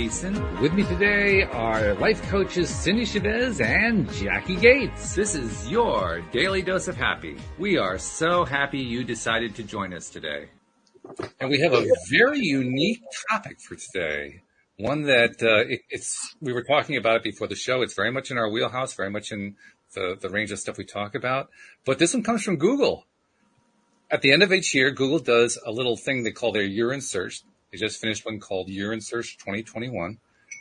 Thiessen. With me today are life coaches Cindie Chavez and Jacqui Gates. This is your daily dose of happy. We are so happy you decided to join us today. And we have a very unique topic for today. One that uh, it, it's we were talking about it before the show. It's very much in our wheelhouse, very much in the, the range of stuff we talk about. But this one comes from Google. At the end of each year, Google does a little thing they call their year in search. They just finished one called Year in Search 2021.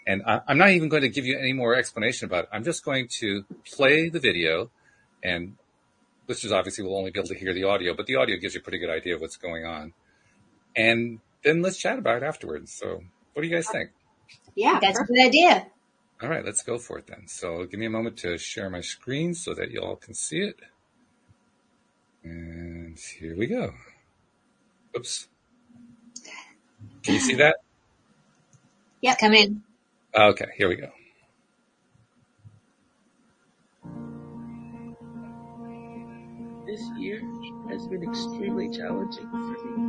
And I, I'm not even going to give you any more explanation about it. I'm just going to play the video and listeners obviously will only be able to hear the audio, but the audio gives you a pretty good idea of what's going on. And then let's chat about it afterwards. So what do you guys think? Yeah, that's a good idea. All right, let's go for it then. So give me a moment to share my screen so that you all can see it. And here we go. Oops. Can you see that? Yeah, come in. Okay, here we go. This year has been extremely challenging for me.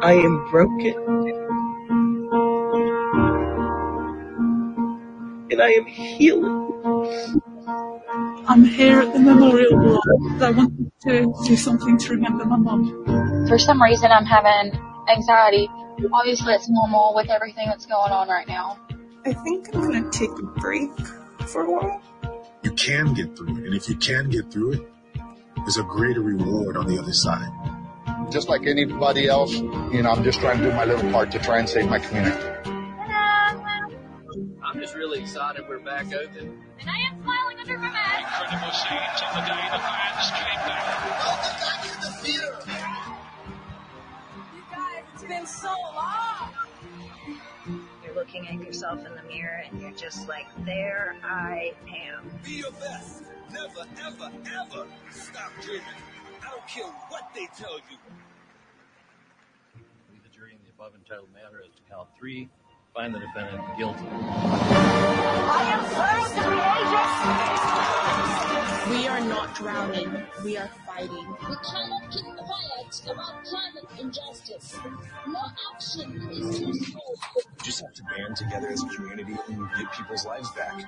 I am broken. And I am healing. I'm here at the memorial wall because I wanted to do something to remember my mum. For some reason, I'm having anxiety. Obviously, it's normal with everything that's going on right now. I think I'm going to take a break for a while. You can get through it, and if you can get through it, there's a greater reward on the other side. Just like anybody else, you know, I'm just trying to do my little part to try and save my community. I'm just really excited we're back open. And I am smiling under my mask. Incredible scenes on the day the fans been so long. You're looking at yourself in the mirror and you're just like, there I am. Be your best. Never, ever, ever stop dreaming. I don't care what they tell you. Leave the jury in the above entitled matter as to count three. Find the defendant guilty. I am first We are not drowning. We are fighting. We cannot keep quiet about climate injustice. No action is too small. We just have to band together as a community and get people's lives back.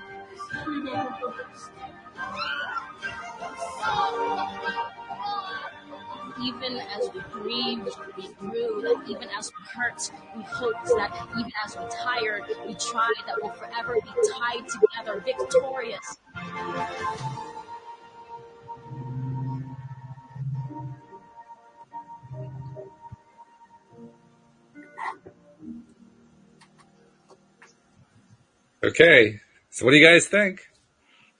Even as we grieve, we grew, that even as we hurt, we hoped that even as we tired, we tried that we'll forever be tied together, victorious. Okay. So what do you guys think?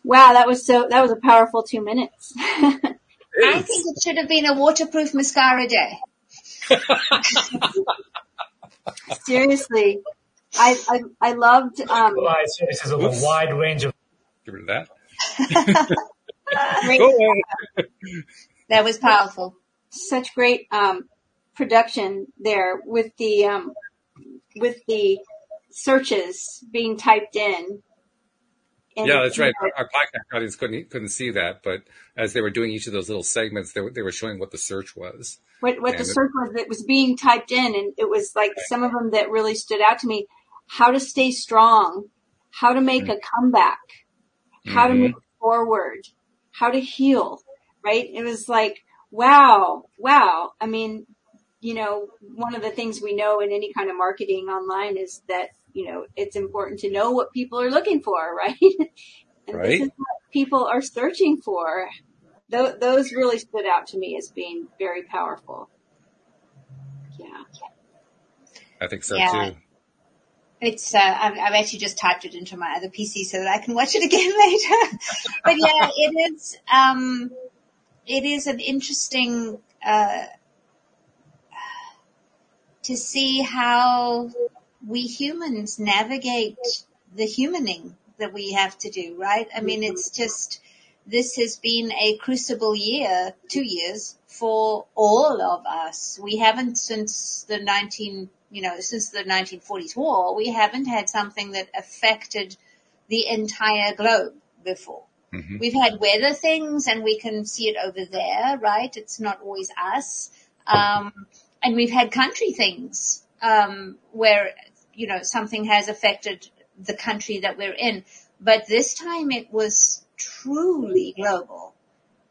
Wow, that was so, that was a powerful two minutes. I think it should have been a waterproof mascara day. Seriously. I, I, I loved, um, Live services of a wide range of. Get rid of that. that was powerful. Such great, um, production there with the, um, with the searches being typed in. And, yeah, that's right. Our, our, podcast audience couldn't couldn't see that, but as they were doing each of those little segments, they were, they were showing what the search was. What what and the search was that was being typed in, and it was like some of them that really stood out to me: how to stay strong, how to make mm-hmm. a comeback, how mm-hmm. to move forward, how to heal. Right? It was like, wow, wow. I mean, you know, one of the things we know in any kind of marketing online is that you know, it's important to know what people are looking for, right? and right. this is what people are searching for. Th- those really stood out to me as being very powerful. Yeah. I think so yeah. too. It's uh, I've, I've, actually just typed it into my other PC so that I can watch it again later. but yeah, it is um, it is an interesting uh, to see how we humans navigate the humaning that we have to do, right? I mean, it's just, this has been a crucible year, two years for all of us. We haven't since the 19, you know, since the 1940s war, we haven't had something that affected the entire globe before. Mhm. we've had weather things and we can see it over there, right? It's not always us. Um, and we've had country things, um, where, you know, something has affected the country that we're in. But this time it was truly global.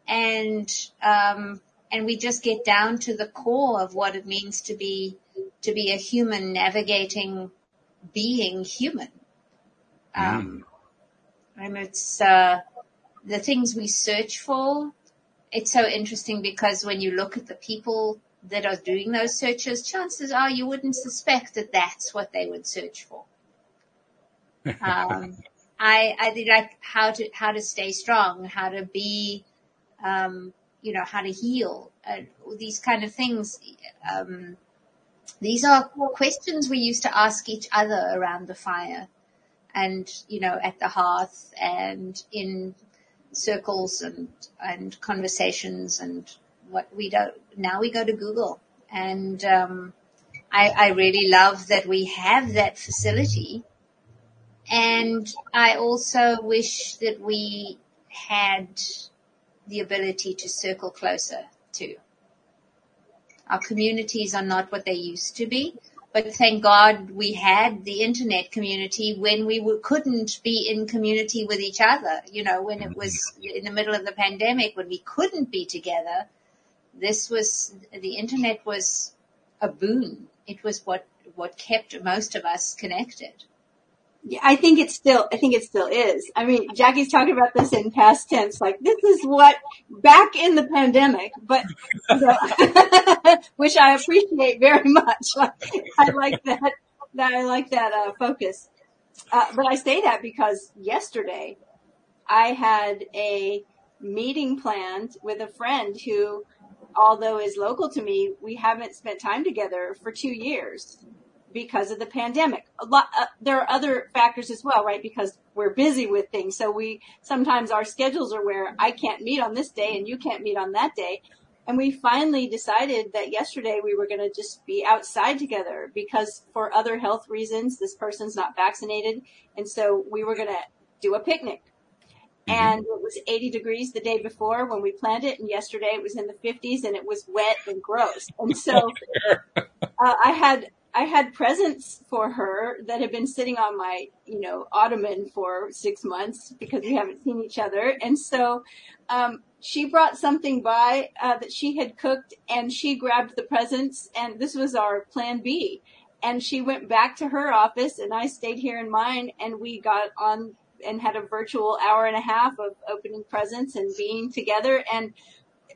And, um, and we just get down to the core of what it means to be, to be a human navigating being human. Um, and it's, uh, the things we search for. It's so interesting because when you look at the people that are doing those searches, chances are you wouldn't suspect that that's what they would search for. Um, I, I think like how to, how to stay strong, how to be, um, you know, how to heal, uh, these kind of things. Um, these are questions we used to ask each other around the fire and, you know, at the hearth and in circles and, and conversations and what we don't, now we go to Google and, um, I, I really love that we have that facility and I also wish that we had the ability to circle closer too. Our communities are not what they used to be, but thank God we had the internet community when we couldn't be in community with each other. You know, when it was in the middle of the pandemic, when we couldn't be together, this was, the internet was a boon. It was what, what kept most of us connected. Yeah, I think it still, I think it still is. I mean, Jacqui's talking about this in past tense, like this is what back in the pandemic, but, know, which I appreciate very much. I like that, that I like that, uh, focus. Uh, but I say that because yesterday I had a meeting planned with a friend who, although is local to me, we haven't spent time together for two years because of the pandemic. A lot, uh, there are other factors as well, right? Because we're busy with things. So we, sometimes our schedules are where I can't meet on this day and you can't meet on that day. And we finally decided that yesterday we were going to just be outside together because for other health reasons, this person's not vaccinated. And so we were going to do a picnic. And it was 80 degrees the day before when we planned it. And yesterday it was in the 50s and it was wet and gross. And so uh, I had I had presents for her that had been sitting on my, you know, ottoman for six months because we haven't seen each other. And so, um, she brought something by, uh, that she had cooked and she grabbed the presents and this was our plan B. And she went back to her office and I stayed here in mine and we got on and had a virtual hour and a half of opening presents and being together. And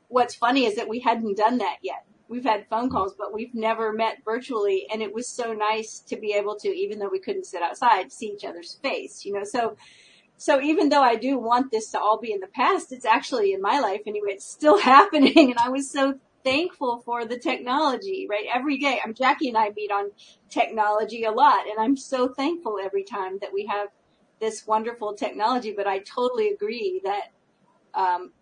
what's funny is that we hadn't done that yet we've had phone calls, but we've never met virtually. And it was so nice to be able to, even though we couldn't sit outside, see each other's face, you know, so, so even though I do want this to all be in the past, it's actually in my life anyway, it's still happening. And I was so thankful for the technology, right? Every day, I'm Jacqui and I meet on technology a lot and I'm so thankful every time that we have this wonderful technology, but I totally agree that, um,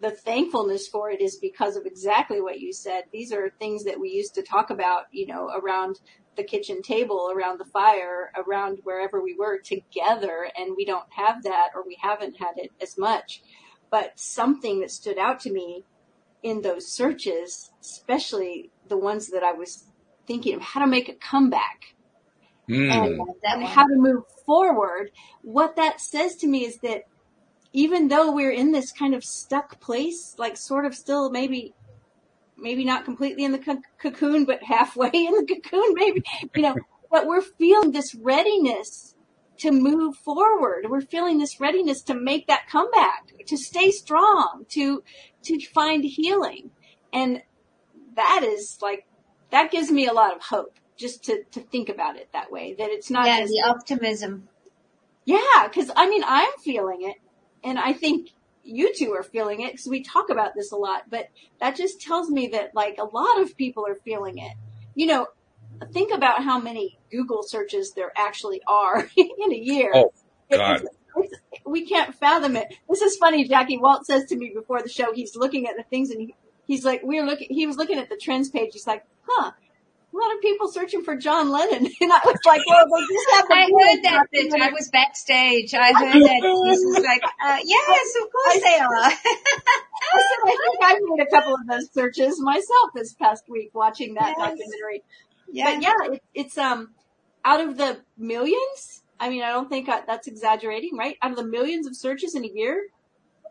the thankfulness for it is because of exactly what you said. These are things that we used to talk about, you know, around the kitchen table, around the fire, around wherever we were together. And we don't have that or we haven't had it as much. But something that stood out to me in those searches, especially the ones that I was thinking of how to make a comeback Mm. and, how to move forward. What that says to me is that even though we're in this kind of stuck place, like sort of still maybe, maybe not completely in the co- cocoon, but halfway in the cocoon, maybe, you know, but we're feeling this readiness to move forward. We're feeling this readiness to make that comeback, to stay strong, to, to find healing. And that is like, that gives me a lot of hope just to, to think about it that way, that it's not Yeah, just, the optimism. yeah, cause I mean, I'm feeling it and I think you two are feeling it because we talk about this a lot, but that just tells me that like a lot of people are feeling it. You know, think about how many Google searches there actually are in a year. Oh, It- God. it's- it's- we can't fathom it. This is funny, Jacqui. Walt says to me before the show, he's looking at the things and he, he's like, we're looking, he was looking at the trends page. He's like, huh, a lot of people searching for John Lennon. And I was like, well, they just have the I Beatles heard that bit. I was backstage. I heard that. This was like, uh, yes, of course they are. I said, I think I made a couple of those searches myself this past week watching that Yes. documentary. Yeah. But yeah, it, it's um out of the millions. I mean, I don't think I, that's exaggerating, right? Out of the millions of searches in a year,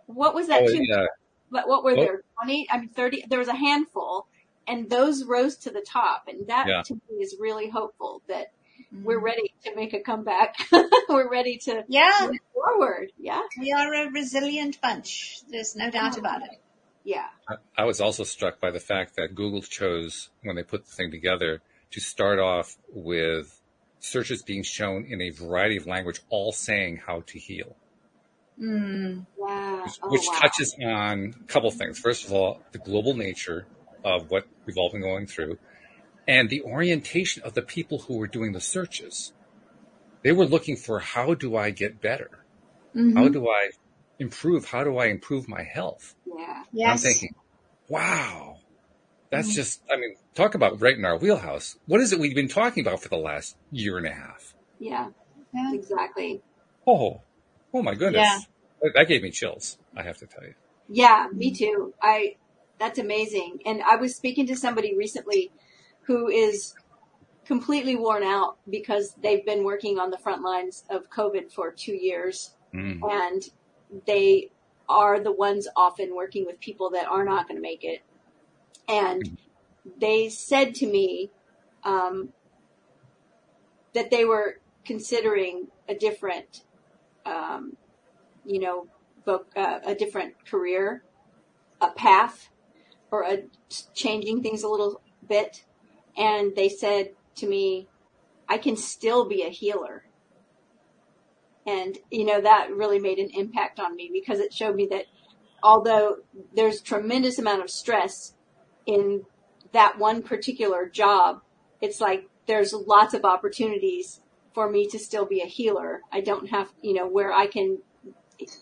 what was that? Oh, yeah. But what were Well- there? Twenty? I mean, thirty. There was a handful, and those rose to the top, and that Yeah. to me is really hopeful that we're ready to make a comeback. we're ready to Yeah. move forward. Yeah, We are a resilient bunch. There's no doubt about it. yeah, I- I was also struck by the fact that Google chose, when they put the thing together, to start off with searches being shown in a variety of language, all saying how to heal, Mm. yeah. Oh, which wow. touches on a couple things. First of all, the global nature of what we've all been going through, and the orientation of the people who were doing the searches. They were looking for how do I get better? Mm-hmm. How do I improve? How do I improve my health? Yeah. And I'm thinking, wow, that's Mm. just, I mean, talk about right in our wheelhouse. What is it we've been talking about for the last year and a half? Yeah, Yeah. exactly. Oh, oh my goodness. Yeah. That, that gave me chills, I have to tell you. Yeah, me too. I that's amazing. And I was speaking to somebody recently who is completely worn out because they've been working on the front lines of COVID for 2 years Mm. and they are the ones often working with people that are not going to make it. And they said to me um, that they were considering a different, um, you know, voc uh, a different career, a path, or a changing things a little bit. And they said to me, "I can still be a healer." And, you know, that really made an impact on me because it showed me that although there's tremendous amount of stress in that one particular job, it's like there's lots of opportunities for me to still be a healer. I don't have, you know, where I can,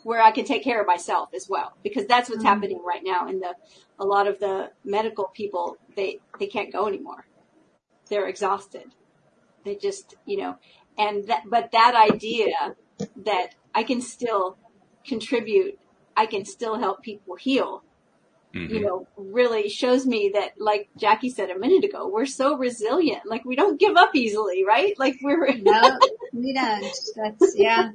where I can take care of myself as well, because that's what's Mhm. happening right now. In the, a lot of the medical people, they, they can't go anymore. They're exhausted. They just, you know, and that, but that idea that I can still contribute, I can still help people heal, Mm-hmm. you know, really shows me that, like Jacqui said a minute ago, we're so resilient. Like we don't give up easily, right? Like we're, No, we don't. That's, yeah.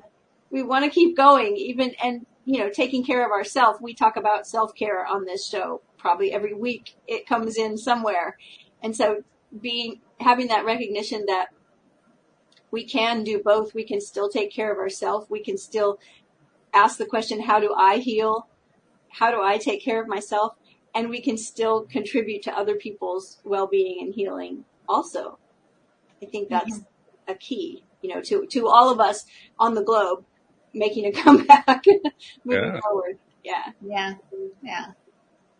We want to keep going even, and, you know, taking care of ourselves. We talk about self-care on this show probably every week. It comes in somewhere. And so being, having that recognition that we can do both. We can still take care of ourselves. We can still ask the question, how do I heal? How do I take care of myself? And we can still contribute to other people's well-being and healing also. I think that's a key, you know, to, to all of us on the globe making a comeback, moving Yeah. forward. Yeah. Yeah. Yeah.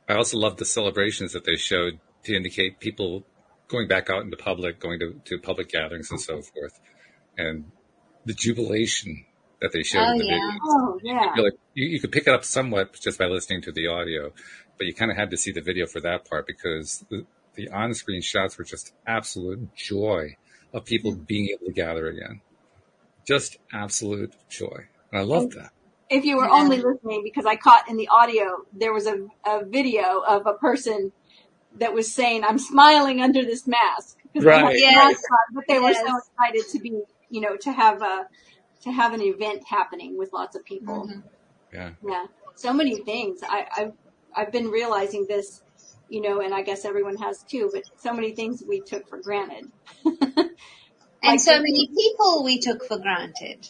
I also love the celebrations that they showed to indicate people going back out into public, going to, to public gatherings and so forth. And the jubilation that they showed Oh, in the yeah. video. Oh, yeah. You're like, you, you could pick it up somewhat just by listening to the audio, but you kind of had to see the video for that part because the, the on-screen shots were just absolute joy of people mm. being able to gather again. Just absolute joy. And I love that. if you were Yeah. only listening because I caught in the audio, there was a, a video of a person that was saying, I'm smiling under this mask. 'Cause they had Right. the Yes. mask on, but they were so excited to be, you know, to have a, to have an event happening with lots of people. Mhm. Yeah. Yeah. So many things. I, I've, I've been realizing this, you know, and I guess everyone has too, but so many things we took for granted. And Like so the- many people we took for granted.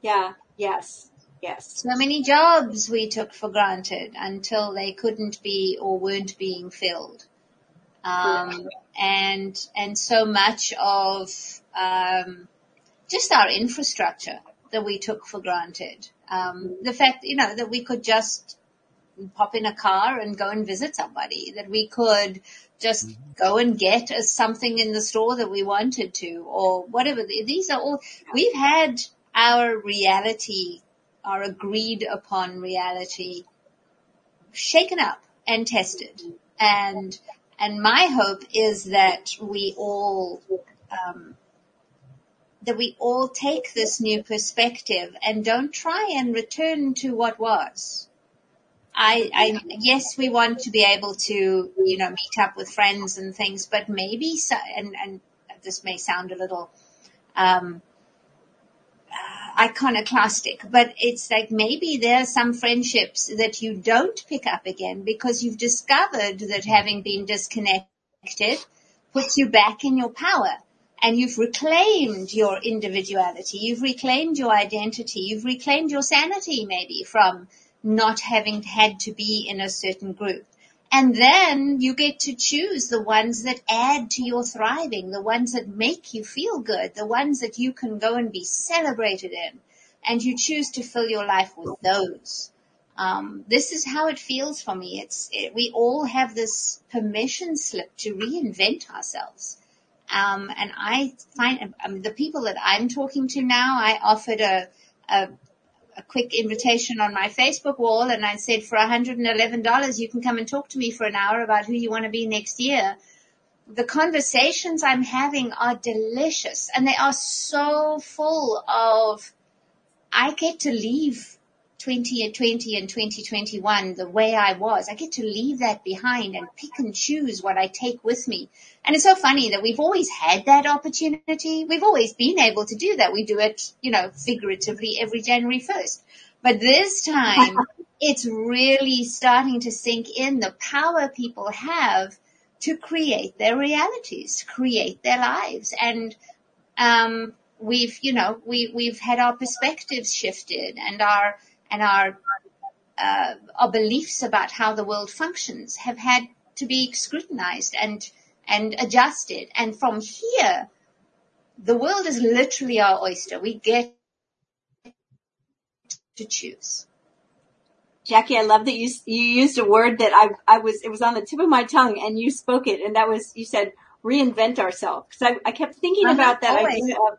Yeah. Yes. Yes. So many jobs we took for granted until they couldn't be or weren't being filled. Um, and, and so much of, um, just our infrastructure that we took for granted. Um, the fact, you know, that we could just pop in a car and go and visit somebody, that we could just go and get us something in the store that we wanted to or whatever. These are all, we've had our reality, our agreed upon reality shaken up and tested and, and my hope is that we all, um, that we all take this new perspective and don't try and return to what was. I, I, yes, we want to be able to, you know, meet up with friends and things, but maybe, so, and, and this may sound a little, um, iconoclastic, but it's like maybe there are some friendships that you don't pick up again because you've discovered that having been disconnected puts you back in your power and you've reclaimed your individuality. You've reclaimed your identity. You've reclaimed your sanity maybe from not having had to be in a certain group. And then you get to choose the ones that add to your thriving, the ones that make you feel good, the ones that you can go and be celebrated in. And you choose to fill your life with those. Um, this is how it feels for me. It's it, we all have this permission slip to reinvent ourselves. Um, and I find um, the people that I'm talking to now, I offered a, a a quick invitation on my Facebook wall and I said for $111 you can come and talk to me for an hour about who you want to be next year. The conversations I'm having are delicious and they are so full of I get to leave 2020 and twenty and 2021 the way I was. I get to leave that behind and pick and choose what I take with me. And it's so funny that we've always had that opportunity. We've always been able to do that. We do it, you know, figuratively every January 1st. But this time it's really starting to sink in the power people have to create their realities, to create their lives. And, um, we've, you know, we, we've had our perspectives shifted and our, and our uh, our beliefs about how the world functions have had to be scrutinized and and adjusted. And from here, the world is literally our oyster. We get to choose. Jacqui, I love that you you used a word that I I was it was on the tip of my tongue and you spoke it and that was you said reinvent ourselves because I, I kept thinking uh-huh, about that always. idea of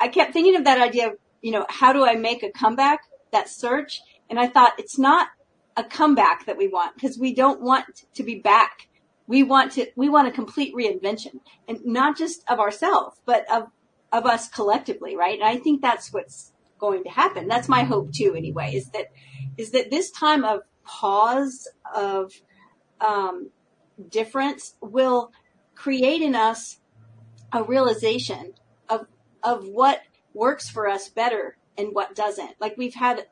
I kept thinking of that idea of you know how do I make a comeback that search. And I thought it's not a comeback that we want because we don't want to be back. We want to, we want a complete reinvention and not just of ourselves, but of, of us collectively, right? And I think that's what's going to happen. That's my hope too, anyway, is that, is that this time of pause of, um, difference will create in us a realization of, of what works for us better and what doesn't. Like we've had,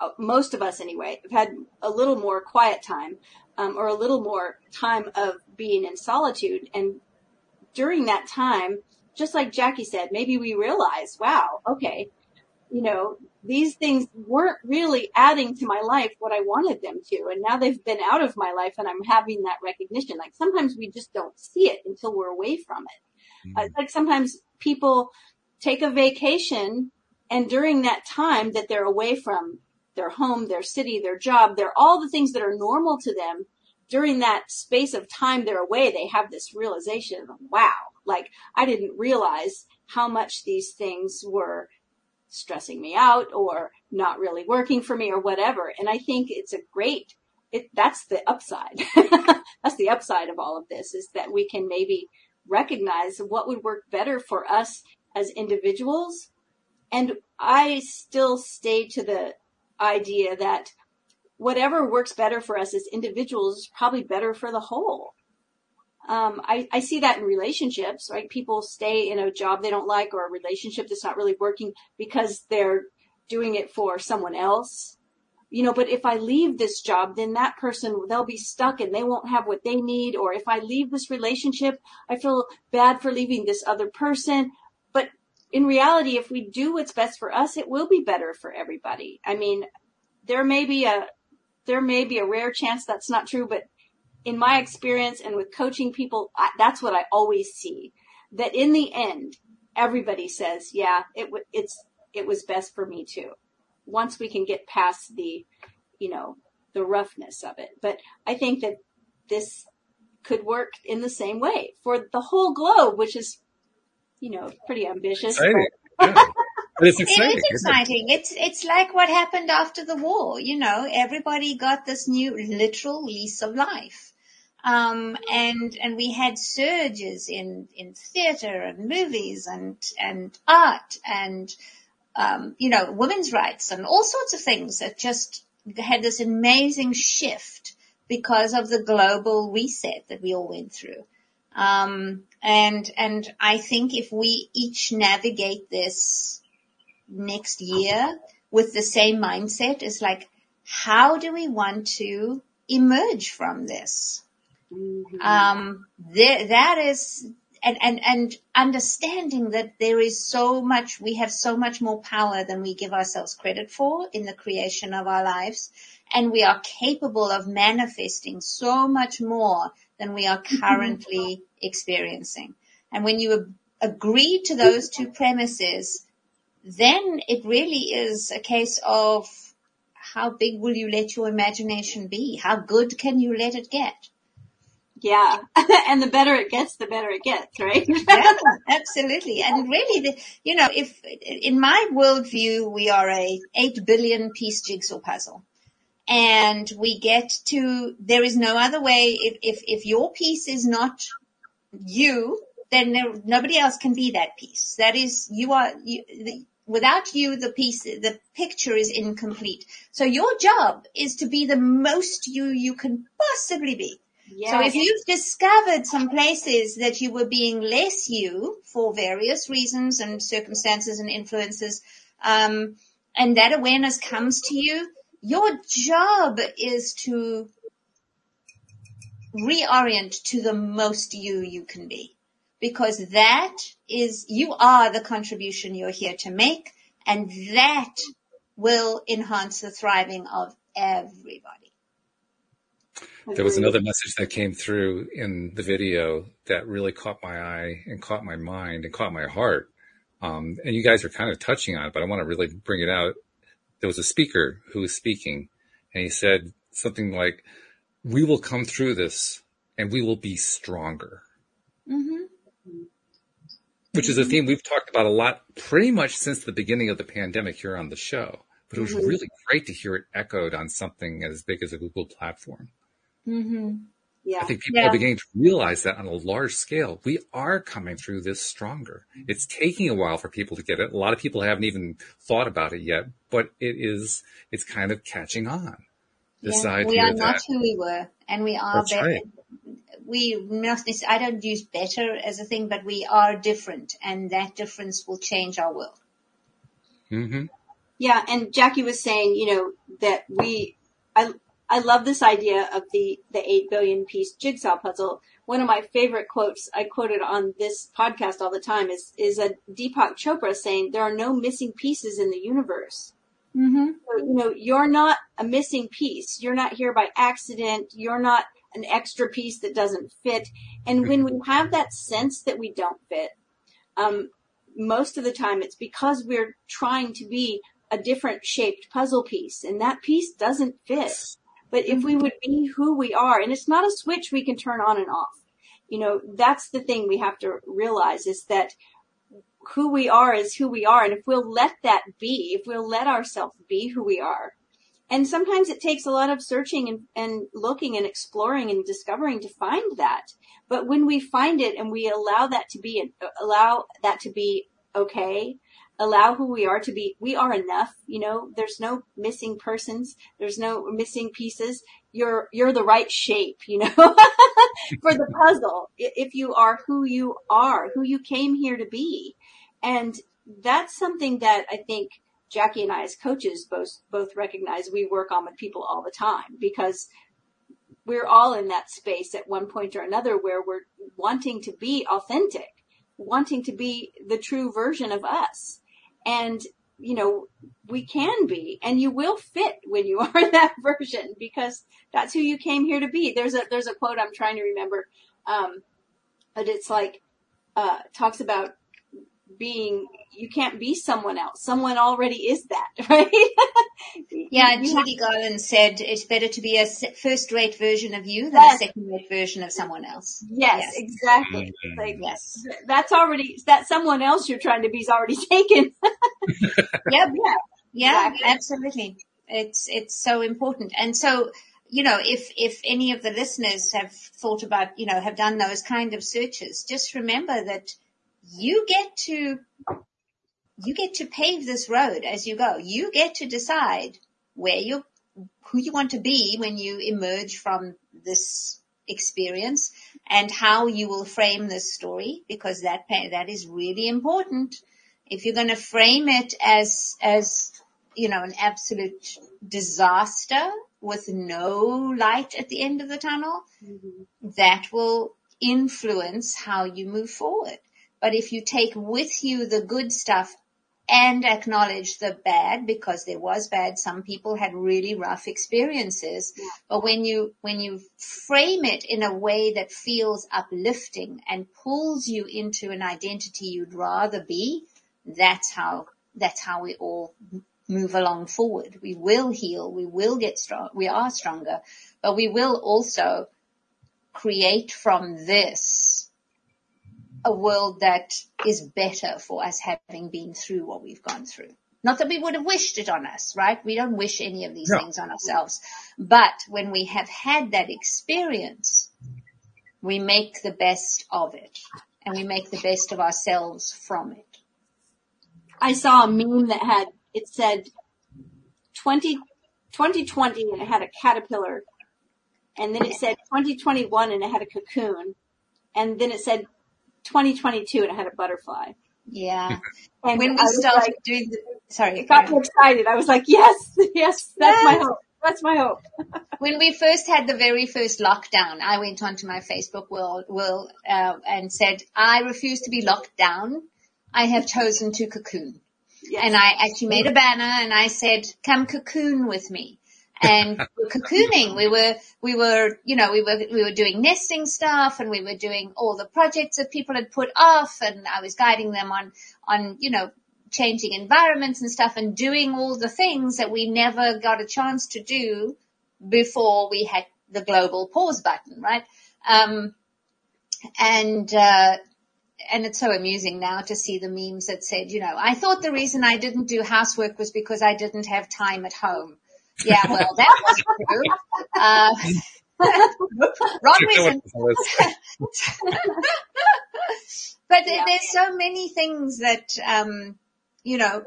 uh, most of us anyway, have had a little more quiet time, um, or a little more time of being in solitude. And during that time, just like Jacqui said, maybe we realize, wow, okay, you know, these things weren't really adding to my life what I wanted them to. And now they've been out of my life and I'm having that recognition. Like sometimes we just don't see it until we're away from it. Mm-hmm. Uh, like sometimes people take a vacation and during that time that they're away from their home, their city, their job, they're all the things that are normal to them. During that space of time they're away, they have this realization, wow, like I didn't realize how much these things were stressing me out or not really working for me or whatever. And I think it's a great, it, that's the upside. that's the upside of all of this is that we can maybe recognize what would work better for us as individuals and I still stay to the idea that whatever works better for us as individuals is probably better for the whole. Um, I, I see that in relationships, right? People stay in a job they don't like or a relationship that's not really working because they're doing it for someone else. You know, but if I leave this job, then that person, they'll be stuck and they won't have what they need. Or if I leave this relationship, I feel bad for leaving this other person. In reality, if we do what's best for us, it will be better for everybody. I mean, there may be a, there may be a rare chance that's not true, but in my experience and with coaching people, I, that's what I always see. That in the end, everybody says, yeah, it w- it's, it was best for me too. Once we can get past the, you know, the roughness of it. But I think that this could work in the same way for the whole globe, which is you know, pretty ambitious. Exciting. Yeah. It's exciting. It is exciting. It? It's it's like what happened after the war. You know, everybody got this new literal lease of life. Um, and, and we had surges in, in theater and movies and, and art and, um, you know, women's rights and all sorts of things that just had this amazing shift because of the global reset that we all went through. Um, and, and I think if we each navigate this next year with the same mindset, it's like, how do we want to emerge from this? Mm-hmm. Um, there, that is, and, and, and understanding that there is so much, we have so much more power than we give ourselves credit for in the creation of our lives. And we are capable of manifesting so much more than we are currently experiencing. And when you agree to those two premises, then it really is a case of how big will you let your imagination be? How good can you let it get? Yeah. and the better it gets, the better it gets, right? yeah, absolutely. And really, the, you know, if in my worldview, we are a eight billion piece jigsaw puzzle. And we get to, there is no other way, if, if, if your piece is not you, then there, nobody else can be that piece. That is, you are, you, the, without you, the piece, the picture is incomplete. So your job is to be the most you you can possibly be. Yes. So if you've discovered some places that you were being less you for various reasons and circumstances and influences, um, and that awareness comes to you, your job is to reorient to the most you you can be. Because that is, you are the contribution you're here to make and that will enhance the thriving of everybody. There was another message that came through in the video that really caught my eye and caught my mind and caught my heart. Um, and you guys are kind of touching on it, but I want to really bring it out. There was a speaker who was speaking and he said something like, we will come through this and we will be stronger. Mm-hmm. Which is a theme we've talked about a lot pretty much since the beginning of the pandemic here on the show. But it was Mhm. really great to hear it echoed on something as big as a Google platform. Mm-hmm. Yeah. I think people are beginning to realize that on a large scale, we are coming through this stronger. It's taking a while for people to get it. A lot of people haven't even thought about it yet, but it is, it's kind of catching on. This Yeah, we are that not who we were, and we are That's better. right. We must. I don't use better as a thing, but we are different, and that difference will change our world. Mm-hmm. Yeah, and Jacqui was saying, you know, that we, I, I love this idea of the, the eight billion piece jigsaw puzzle. One of my favorite quotes I quoted on this podcast all the time is, is a Deepak Chopra saying, there are no missing pieces in the universe. Mm-hmm. So, you know, you're not a missing piece. You're not here by accident. You're not an extra piece that doesn't fit. And when we have that sense that we don't fit, um, most of the time it's because we're trying to be a different shaped puzzle piece and that piece doesn't fit. But if we would be who we are, and it's not a switch we can turn on and off, you know, that's the thing we have to realize is that who we are is who we are. And if we'll let that be, if we'll let ourselves be who we are, and sometimes it takes a lot of searching and, and looking and exploring and discovering to find that. But when we find it and we allow that to be, allow that to be okay, allow who we are to be, we are enough. You know, there's no missing persons. There's no missing pieces. You're, you're the right shape, you know, for the puzzle. If you are who you are, who you came here to be. And that's something that I think Jacqui and I as coaches both, both recognize we work on with people all the time because we're all in that space at one point or another where we're wanting to be authentic, wanting to be the true version of us. And, you know, we can be and you will fit when you are that version because that's who you came here to be. There's a, there's a quote I'm trying to remember. Um, but it's like, uh, talks about being, you can't be someone else. Someone already is that, right? Yeah, You- you Judy Garland said it's better to be a first-rate version of you than Yes. a second-rate version of someone else. Yes, exactly. Mhm. Like Yes. that's already that someone else you're trying to be is already taken. Yep. yeah. Yeah, Exactly. absolutely. It's it's so important. And so you know, if, if any of the listeners have thought about, you know, have done those kind of searches, just remember that you get to, you get to pave this road as you go. You get to decide where you, who you want to be when you emerge from this experience and how you will frame this story because that, that is really important. If you're going to frame it as, as, you know, an absolute disaster with no light at the end of the tunnel, mm-hmm. that will influence how you move forward. But if you take with you the good stuff and acknowledge the bad because there was bad, some people had really rough experiences. But when you, when you frame it in a way that feels uplifting and pulls you into an identity you'd rather be, that's how, that's how we all move along forward. We will heal. We will get strong. We are stronger, but we will also create from this a world that is better for us having been through what we've gone through. Not that we would have wished it on us, right? We don't wish any of these No. things on ourselves. But when we have had that experience, we make the best of it and we make the best of ourselves from it. I saw a meme that had, it said 20, 2020 and it had a caterpillar. And then it said 2021 and it had a cocoon. And then it said 2022 and I had a butterfly. Yeah. And when we I started like- doing the, sorry, It got me excited. I was like, yes, yes, that's my hope. That's my hope. when we first had the very first lockdown, I went onto my Facebook world, world uh, and said, I refuse to be locked down. I have chosen to cocoon. And I actually made a banner and I said, come cocoon with me. And we were cocooning. We were, we were, you know, we were, we were doing nesting stuff and we were doing all the projects that people had put off and I was guiding them on, on, you know, changing environments and stuff and doing all the things that we never got a chance to do before we had the global pause button, right? Um, and, uh, and it's so amusing now to see the memes that said, you know, I thought the reason I didn't do housework was because I didn't have time at home. Yeah, well, that wasn't true. Uh, wrong reason. but there, there's so many things that, um, you know,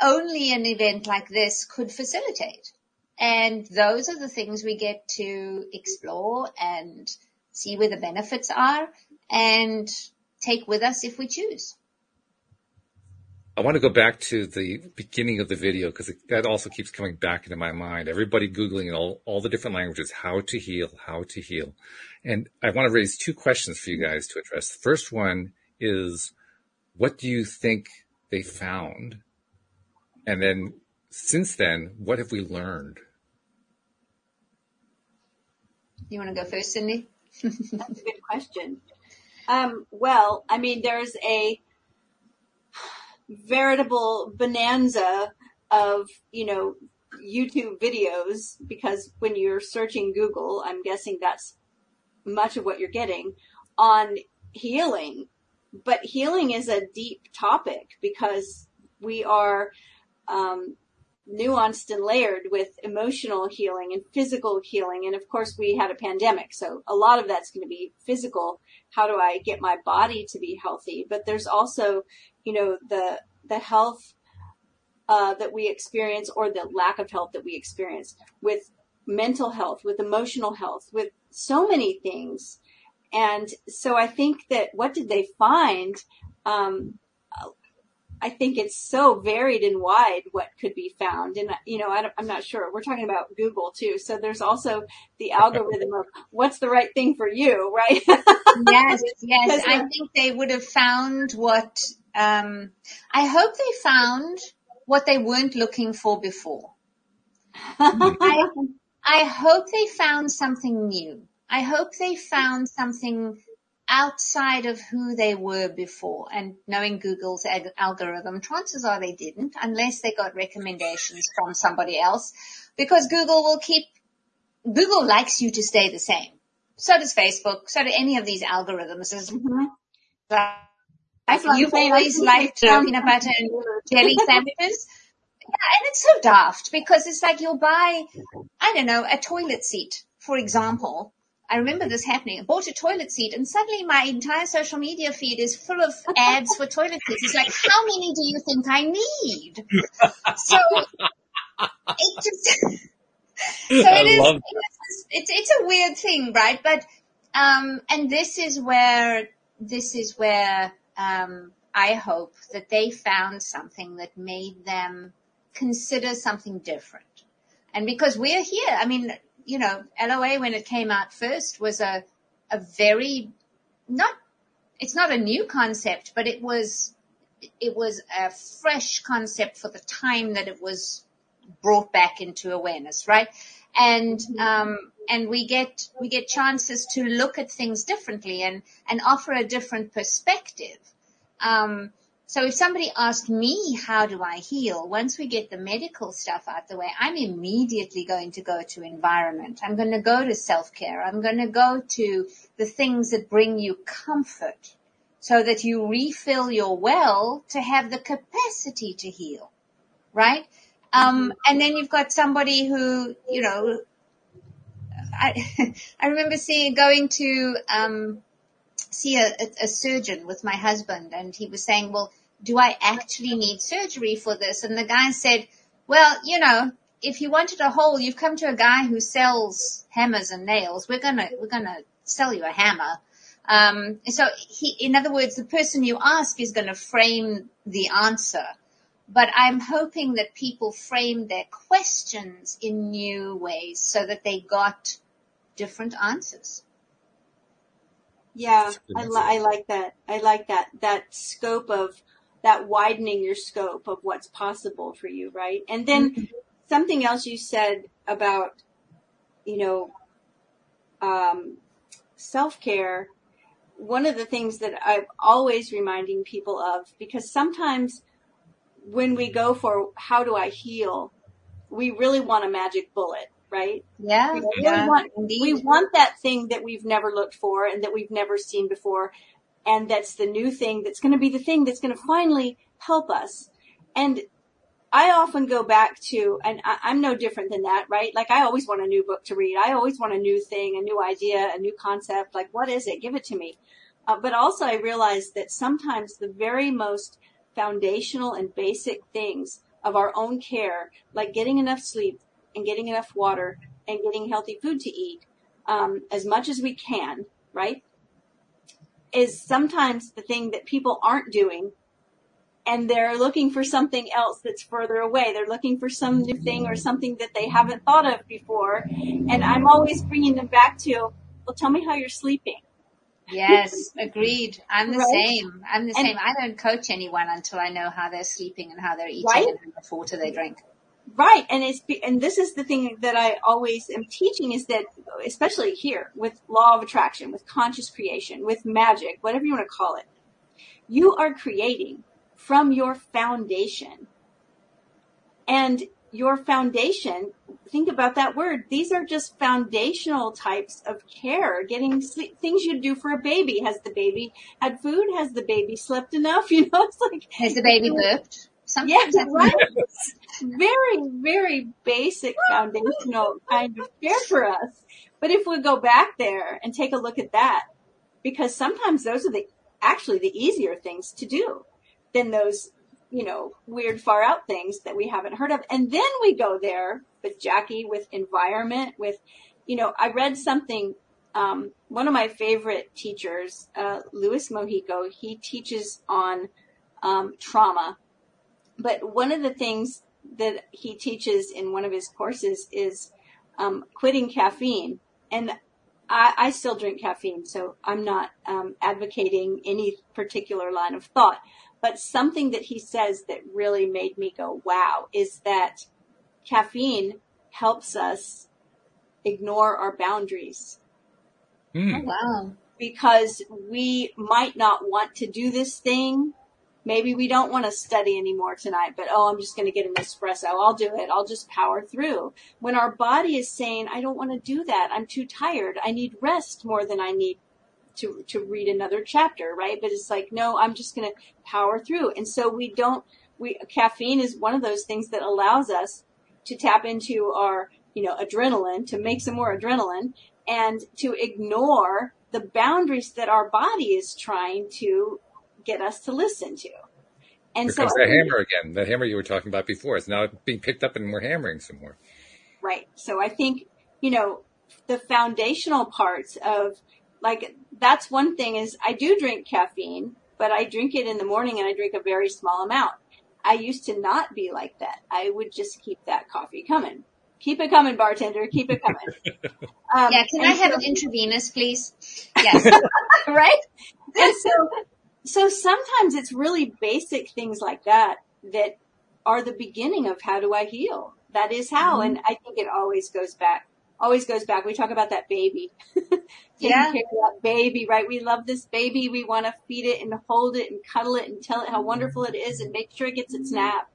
only an event like this could facilitate. And those are the things we get to explore and see where the benefits are and take with us if we choose. I want to go back to the beginning of the video because that also keeps coming back into my mind. Everybody Googling in all, all the different languages, how to heal, how to heal. And I want to raise two questions for you guys to address. The first one is, what do you think they found? And then since then, what have we learned? You want to go first, Cindie? That's a good question. Um, well, I mean, there's a veritable bonanza of, you know, YouTube videos because when you're searching Google, I'm guessing that's much of what you're getting on healing. But healing is a deep topic because we are, um, nuanced and layered with emotional healing and physical healing. And of course we had a pandemic. So a lot of that's going to be physical. How do I get my body to be healthy? But there's also, you know, the, the health, uh, that we experience or the lack of health that we experience with mental health, with emotional health, with so many things. And so I think that what did they find? Um, I think it's so varied and wide what could be found. And, you know, I don't, I'm not sure. We're talking about Google too. So there's also the algorithm of what's the right thing for you, right? yes, yes. I think they would have found what, um, I hope they found what they weren't looking for before. I, I hope they found something new. I hope they found something outside of who they were before and knowing Google's ag- algorithm, chances are they didn't unless they got recommendations from somebody else because Google will keep, Google likes you to stay the same. So does Facebook. So do any of these algorithms. Mm-hmm. Like- I'm You've always liked peanut butter and jelly sandwiches. Yeah, and it's so daft because it's like you'll buy, I don't know, a toilet seat, for example. I remember this happening. I bought a toilet seat and suddenly my entire social media feed is full of ads for toilet seats. It's like, how many do you think I need? So it just, so it is, love it's, it's, it's a weird thing, right? But, um, and this is where, this is where, um, I hope that they found something that made them consider something different. And because we're here, I mean, you know, LOA when it came out first was a, a very, not, it's not a new concept, but it was, it was a fresh concept for the time that it was brought back into awareness, right? And, um, and we get, we get chances to look at things differently and, and offer a different perspective. Um, so if somebody asked me, how do I heal? Once we get the medical stuff out the way, I'm immediately going to go to environment. I'm going to go to self-care. I'm going to go to the things that bring you comfort so that you refill your well to have the capacity to heal. Right? Um, and then you've got somebody who, you know, I, I remember seeing, going to, um, see a, a, a surgeon with my husband and he was saying, well, do I actually need surgery for this? And the guy said, well, you know, if you wanted a hole, you've come to a guy who sells hammers and nails. We're gonna, we're gonna sell you a hammer. Um, so he, in other words, the person you ask is going to frame the answer. But I'm hoping that people frame their questions in new ways so that they got different answers. Yeah, I, li- I like that. I like that, that scope of, that widening your scope of what's possible for you, right? And then something else you said about, you know, um, self-care. One of the things that I'm always reminding people of, because sometimes when we go for how do I heal, we really want a magic bullet, right? Yeah, We really yeah, want, we want that thing that we've never looked for and that we've never seen before. And that's the new thing that's going to be the thing that's going to finally help us. And I often go back to, and I, I'm no different than that, right? Like I always want a new book to read. I always want a new thing, a new idea, a new concept. Like what is it? Give it to me. Uh, but also I realize that sometimes the very most foundational and basic things of our own care, like getting enough sleep and getting enough water and getting healthy food to eat, um, as much as we can, right? Is sometimes the thing that people aren't doing and they're looking for something else that's further away. They're looking for some new thing or something that they haven't thought of before. And I'm always bringing them back to, well, tell me how you're sleeping. Yes, agreed. I'm the Right? same. I'm the And- same. I don't coach anyone until I know how they're sleeping and how they're eating Right? and how much water they drink. Right. And it's, and this is the thing that I always am teaching is that, especially here with law of attraction, with conscious creation, with magic, whatever you want to call it, you are creating from your foundation. And your foundation, think about that word. These are just foundational types of care, getting sleep, things you do for a baby. Has the baby had food? Has the baby slept enough? You know, it's like, Has the baby burped? yeah, Sometimes that's. Very, very basic foundational kind of care for us. But if we go back there and take a look at that, because sometimes those are the, actually the easier things to do than those, you know, weird far out things that we haven't heard of. And then we go there with Jacqui, with environment, with, you know, I read something, um, one of my favorite teachers, uh, Luis Mojica, he teaches on, um, trauma but one of the things that he teaches in one of his courses is um, quitting caffeine. And I, I still drink caffeine, so I'm not um, advocating any particular line of thought. But something that he says that really made me go, wow, is that caffeine helps us ignore our boundaries Hmm. Oh, wow. because we might not want to do this thing. Maybe we don't want to study anymore tonight, but oh, I'm just going to get an espresso. I'll do it. I'll just power through. When our body is saying, I don't want to do that. I'm too tired. I need rest more than I need to, to read another chapter, right? But it's like, no, I'm just going to power through. And so we don't, we, caffeine is one of those things that allows us to tap into our, you know, adrenaline, to make some more adrenaline and to ignore the boundaries that our body is trying to get us to listen to. And Here so, comes that hammer again. That hammer you were talking about before. It's now being picked up and we're hammering some more. right. So I think, you know, the foundational parts of like, that's one thing is I do drink caffeine, but I drink it in the morning and I drink a very small amount. I used to not be like that. I would just keep that coffee coming. Keep it coming, bartender. Keep it coming. Um, yeah, can I have so- an intravenous, please? Yes. right? And so, so sometimes it's really basic things like that that are the beginning of how do I heal? That is how, mm-hmm. and I think it always goes back, always goes back. We talk about that baby. Yeah. care of that baby, right? We love this baby. We want to feed it and hold it and cuddle it and tell it how wonderful it is and make sure it gets its nap.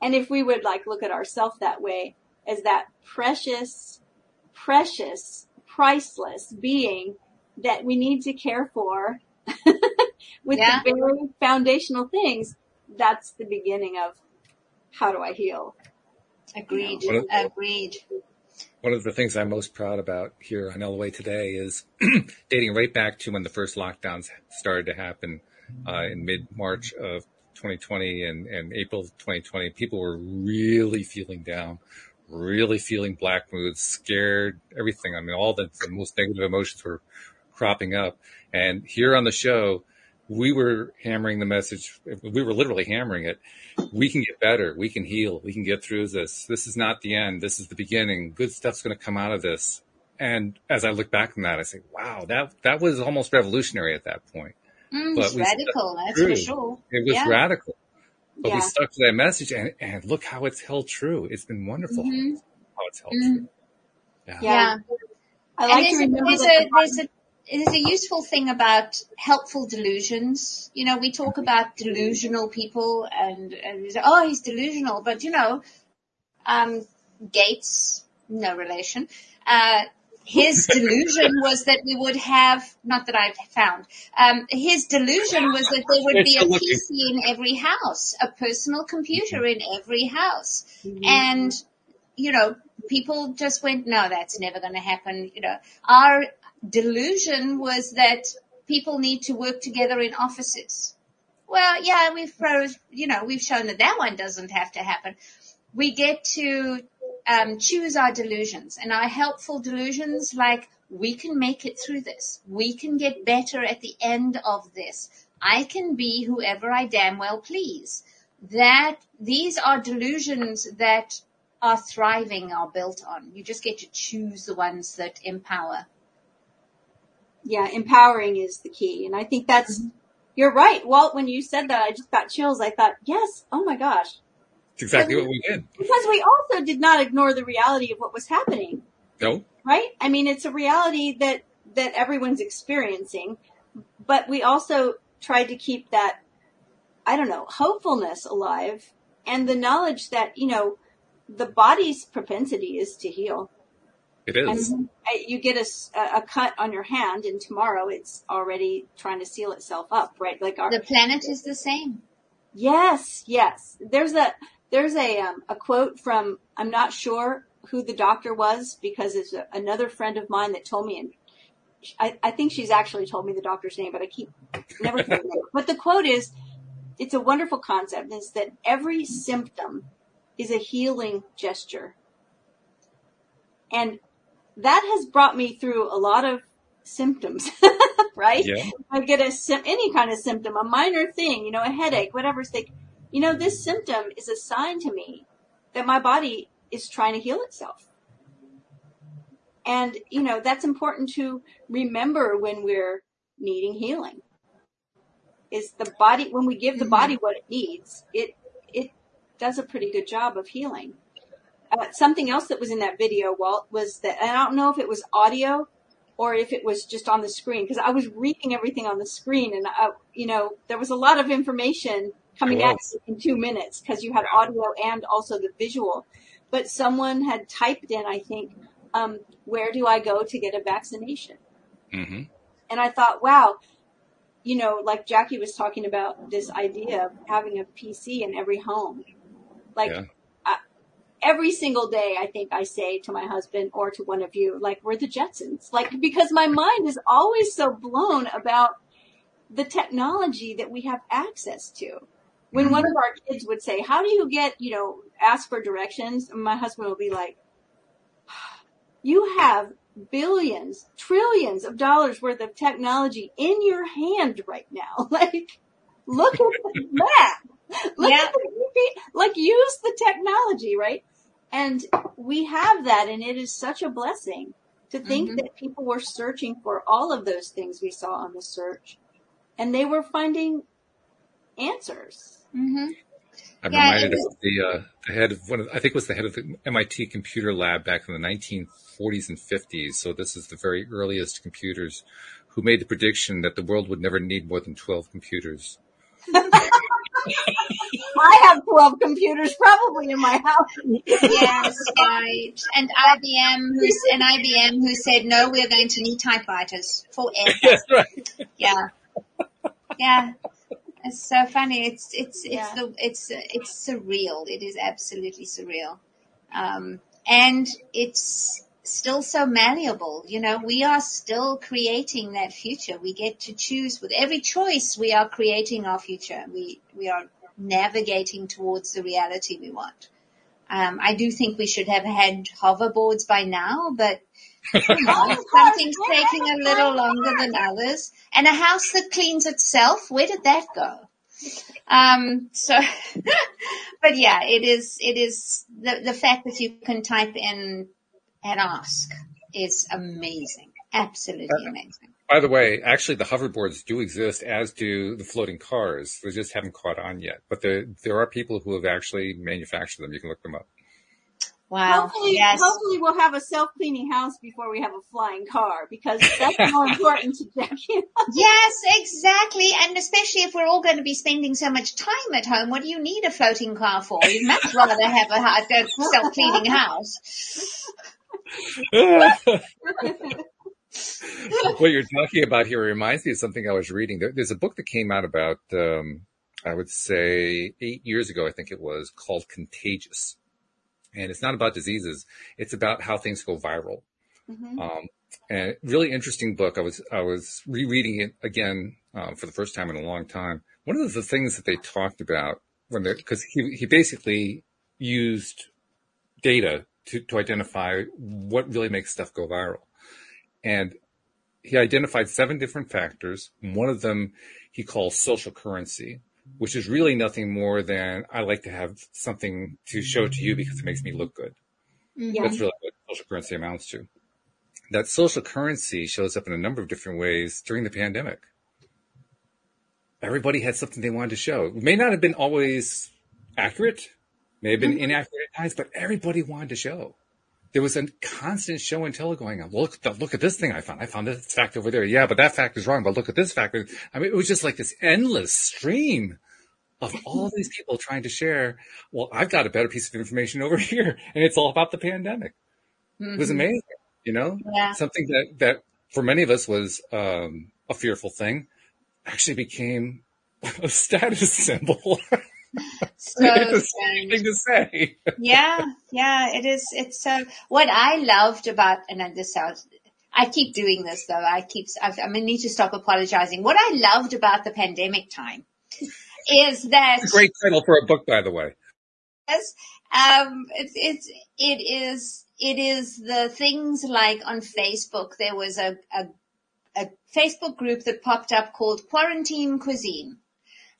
And if we would like look at ourselves that way as that precious, precious, priceless being that we need to care for with Yeah. the very foundational things, that's the beginning of how do I heal? Agreed. What a- Agreed. One of the things I'm most proud about here on LOA today is dating right back to when the first lockdowns started to happen uh, in mid March of 2020 and, and April of 2020. People were really feeling down, really feeling black moods, scared, everything. I mean, all the, the most negative emotions were cropping up. And here on the show, we were hammering the message. We were literally hammering it. We can get better. We can heal. We can get through this. This is not the end. This is the beginning. Good stuff's going to come out of this. And as I look back on that, I say, wow, that, that was almost revolutionary at that point. Mm, But it's radical, stuck that's for sure. It was Yeah. radical. But Yeah. we stuck to that message and, and look how it's held true. It's been wonderful Mhm. how it's held Mm. true. Yeah. Yeah. I And like to remember there's, a, there's, a, there's a useful thing about helpful delusions. You know, we talk about delusional people and, and we say, oh, he's delusional. But, you know, um, Gates, no relation, uh, his delusion was that we would have, not that I've found, um, his delusion was that there would be a PC in every house, a personal computer in every house. Mhm. And, you know, people just went, no, that's never going to happen. You know, our delusion was that people need to work together in offices. Well, yeah, we've, you know, we've shown that that one doesn't have to happen. We get to um, choose our delusions and our helpful delusions like we can make it through this. We can get better at the end of this. I can be whoever I damn well please. That these are delusions that are thriving are built on. You just get to choose the ones that empower. Yeah, empowering is the key. And I think that's, mm-hmm. you're right. Walt, when you said that, I just got chills. I thought, yes, oh my gosh. It's exactly what we did. Because we also did not ignore the reality of what was happening, No, right? I mean, it's a reality that, that everyone's experiencing, but we also tried to keep that, I don't know, hopefulness alive and the knowledge that, you know, the body's propensity is to heal. It is. And you get a, a cut on your hand and tomorrow it's already trying to seal itself up, right? Like our, The planet is the same. Yes, yes. There's a there's a um, a quote from I'm not sure who the doctor was because it's a, another friend of mine that told me, and I, I think she's actually told me the doctor's name, but I keep never forgetting. But the quote is, it's a wonderful concept. Is that every symptom is a healing gesture, and that has brought me through a lot of symptoms, right? Yeah. I get a sym- any kind of symptom, a minor thing, you know, a headache, whatever. It's like, you know, this symptom is a sign to me that my body is trying to heal itself. And, you know, that's important to remember when we're needing healing. Is the body, when we give the mm-hmm. body what it needs, it, it does a pretty good job of healing. Uh, something else that was in that video, Walt, was that, and I don't know if it was audio or if it was just on the screen, because I was reading everything on the screen and, I, you know, there was a lot of information coming at you in two minutes because you had audio and also the visual. But someone had typed in, I think, um, where do I go to get a vaccination? hmm And I thought, wow, you know, like Jacqui was talking about this idea of having a PC in every home. Like Yeah. Every single day, I think I say to my husband or to one of you, like, we're the Jetsons. Like, because my mind is always so blown about the technology that we have access to. When mm-hmm. one of our kids would say, how do you get, you know, ask for directions? My husband will be like, you have billions, trillions of dollars worth of technology in your hand right now. Like, look at the map. Look Yeah. at the, like, use the technology, right? And we have that and it is such a blessing to think Mhm. that people were searching for all of those things we saw on the search and they were finding answers. hmm I'm Yeah, reminded it of the, uh, the head of one of, I think it was the head of the MIT computer lab back in the 1940s and 50s. So this is the very earliest computers who made the prediction that the world would never need more than 12 computers. I have 12 computers probably in my house. Yes, right. And IBM, who's an IBM who said, no, we're going to need typewriters forever. That's right. Yeah. Yeah. It's so funny. It's, it's, it's Yeah. the, it's, it's surreal. It is absolutely surreal. Um, and it's still so malleable. You know, we are still creating that future. We get to choose with every choice. We are creating our future. We, we are navigating towards the reality we want. Um, I do think we should have had hoverboards by now, but you know, something's taking a little longer than others. And a house that cleans itself, where did that go? Um, so, but yeah, it is, it is the, the fact that you can type in and ask is amazing. Absolutely uh, amazing. By the way, actually the hoverboards do exist as do the floating cars. They just haven't caught on yet, but there, there are people who have actually manufactured them. You can look them up. Wow. Hopefully, yes. hopefully we'll have a self-cleaning house before we have a flying car because that's more important to Jacqui. Yes, exactly. And especially if we're all going to be spending so much time at home, what do you need a floating car for? You'd much rather have a, a self-cleaning house. what you're talking about here reminds me of something I was reading. There, there's a book that came out about, um, I would say eight years ago, I think it was called Contagious. And it's not about diseases. It's about how things go viral. Um, and really interesting book. I was, I was rereading it again, um, for the first time in a long time. One of the things that they talked about when they, cause he, he basically used data to, to identify what really makes stuff go viral. And he identified seven different factors. One of them he calls social currency, which is really nothing more than I like to have something to show to you because it makes me look good. Yeah. That's really what social currency amounts to. That social currency shows up in a number of different ways during the pandemic. Everybody had something they wanted to show. It may not have been always accurate, may have been inaccurate at times, but everybody wanted to show. There was a constant show and tell going on. Look, look at this thing I found. I found this fact over there. Yeah, but that fact is wrong. But look at this fact. I mean, it was just like this endless stream of all these people trying to share. Well, I've got a better piece of information over here, and it's all about the pandemic. It was Mhm. amazing, you know, Yeah. something that that for many of us was um, a fearful thing, actually became a status symbol. So it's a strange. thing to say. yeah, yeah, it is. It's so, what I loved about, and this sounds, I keep doing this though. I keep, I've, I need to stop apologizing. What I loved about the pandemic time is that a great title for a book, by the way. Yes. Um, it's, it's, it is, it is the things like on Facebook, there was a, a, a Facebook group that popped up called Quarantine Cuisine.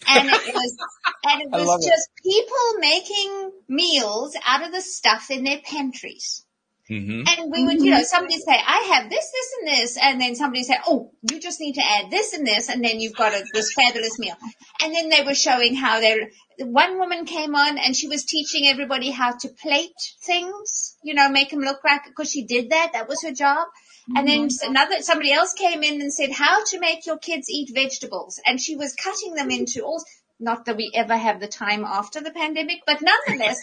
And it was, and it was love it. just people making meals out of the stuff in their pantries. Mm-hmm. And we would, you know, somebody say, I have this, this, and this, and then somebody say, oh, you just need to add this and this, and then you've got a, this fabulous meal. And then they were showing how they're, one woman came on and she was teaching everybody how to plate things, you know, make them look like, because she did that, that was her job. And then s- another, somebody else came in and said, how to make your kids eat vegetables. And she was cutting them into all, not that we ever have the time after the pandemic, but nonetheless,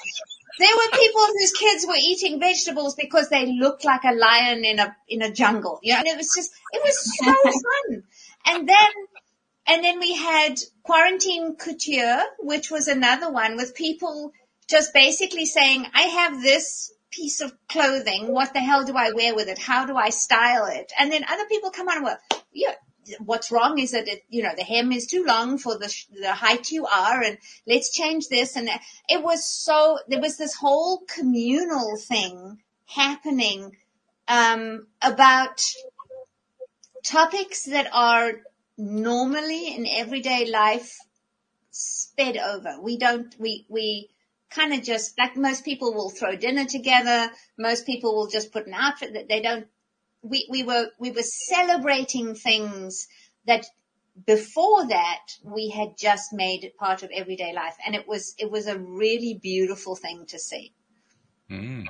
there were people whose kids were eating vegetables because they looked like a lion in a, in a jungle. You know, and it was just, it was so fun. And then, and then we had quarantine couture, which was another one with people just basically saying, I have this piece of clothing. What the hell do I wear with it? How do I style it? And then other people come on and well, yeah, what's wrong is that it, you know, the hem is too long for the, the height you are and let's change this. And it was so, there was this whole communal thing happening, um, about topics that are normally in everyday life sped over. We don't, we, we, kind of just like most people will throw dinner together. Most people will just put an outfit that they don't. We we were we were celebrating things that before that we had just made it part of everyday life, and it was it was a really beautiful thing to see. Mm.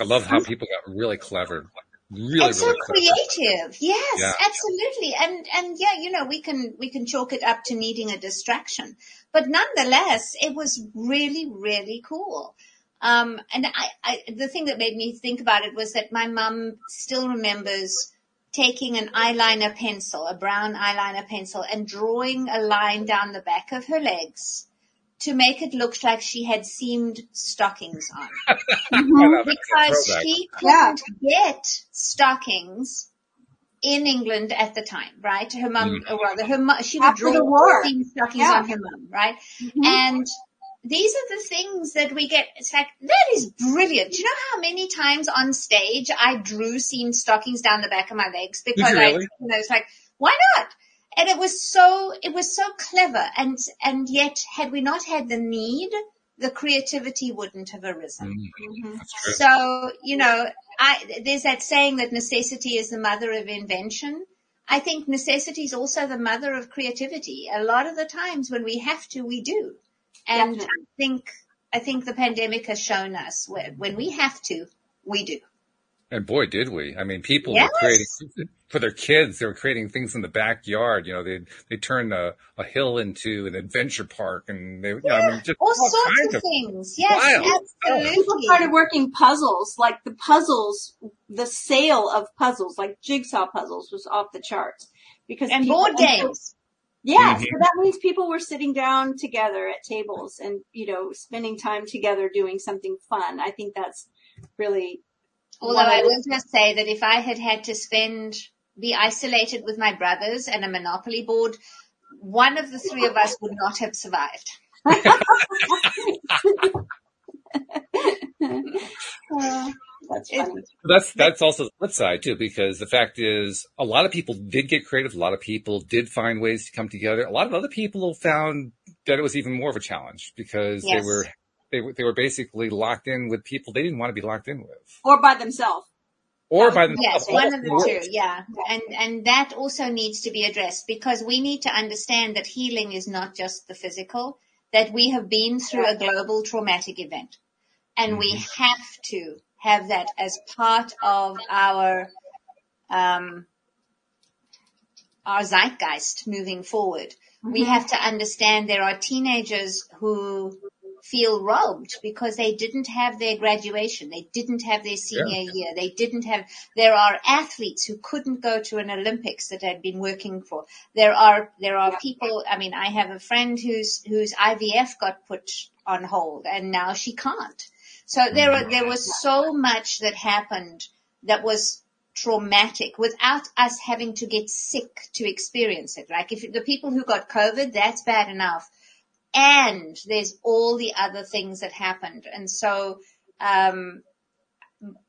I love how people got really clever. Really, so really creative. Yes, Yeah. absolutely. And, and yeah, you know, we can, we can chalk it up to needing a distraction, but nonetheless, it was really, really cool. Um, and I, I, the thing that made me think about it was that my mum still remembers taking an eyeliner pencil, a brown eyeliner pencil and drawing a line down the back of her legs to make it look like she had seamed stockings on. because she couldn't get stockings in England at the time, right? Her mum, mm. or rather, her mum, she would After draw the war. stockings Yeah. on her mum, right? Mm-hmm. And these are the things that we get. It's like, that is brilliant. Do you know how many times on stage I drew seamed stockings down the back of my legs because you I, really? you know, it's like, why not? And it was so, it was so clever. And, and yet had we not had the need, the creativity wouldn't have arisen. Mm. So, you know, I, there's that saying that necessity is the mother of invention. I think necessity is also the mother of creativity. A lot of the times when we have to, we do. And I think, I think the pandemic has shown us when, when we have to, we do. And boy, did we! I mean, people Yes. were creating for their kids. They were creating things in the backyard. You know, they they turned a, a hill into an adventure park, and they, you know, I mean, just all sorts kinds of things. Yes, absolutely. People started working puzzles, like the puzzles, the sale of puzzles, like jigsaw puzzles was off the charts. Because And people- board games. Yeah, Mhm. so that means people were sitting down together at tables and, you know, spending time together doing something fun. I think that's really Although one I the- will just say that if I had had to spend, be isolated with my brothers and a Monopoly board, one of the three of us would not have survived. Uh, that's. That's that's also the flip side too, because the fact is, a lot of people did get creative. A lot of people did find ways to come together. A lot of other people found that it was even more of a challenge because they were they were they were basically locked in with people they didn't want to be locked in with, Or by themselves. or by themselves. Yes, one of the two, yeah. And, and that also needs to be addressed because we need to understand that healing is not just the physical, that we have been through a global traumatic event. And we have to have that as part of our, um, our zeitgeist moving forward. We Mhm. have to understand there are teenagers who feel robbed because they didn't have their graduation. They didn't have their senior year. They didn't have, there are athletes who couldn't go to an Olympics that had been working for. There are, there are people, I mean, I have a friend whose, whose IVF got put on hold and now she can't. So there, are, there was so much that happened that was traumatic without us having to get sick to experience it. Like if the people who got COVID, that's bad enough. And there's all the other things that happened. And so, um,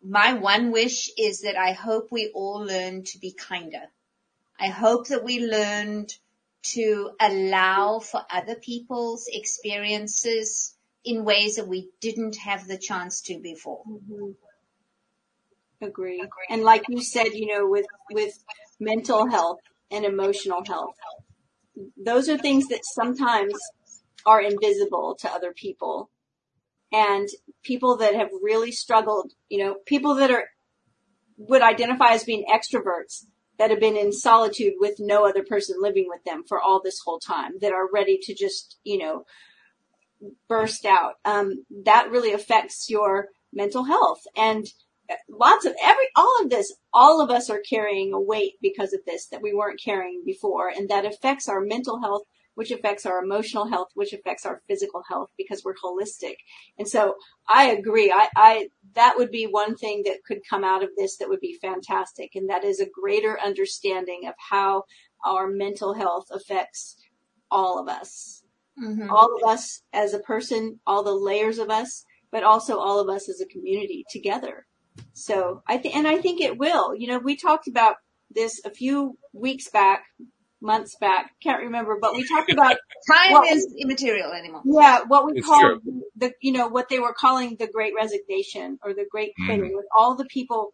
my one wish is that I hope we all learn to be kinder. I hope that we learned to allow for other people's experiences in ways that we didn't have the chance to before. Agree. And like you said, you know, with, with mental health and emotional health, those are things that sometimes are invisible to other people. And people that have really struggled, you know, people that are, would identify as being extroverts that have been in solitude with no other person living with them for all this whole time that are ready to just, you know, burst out. Um, that really affects your mental health. And lots of every, all of this, all of us are carrying a weight because of this that we weren't carrying before. And that affects our mental health, which affects our emotional health, which affects our physical health because we're holistic. And so I agree. I, I, that would be one thing that could come out of this that would be fantastic. And that is a greater understanding of how our mental health affects all of us. Mhm. All of us as a person, all the layers of us, but also all of us as a community together. So I think, and I think it will. You know, we talked about this a few weeks back, months back, can't remember, but we talked about Time what is immaterial anymore. yeah, what we It's call the, you know, what they were calling the great resignation or the great Mm. quitting with all the people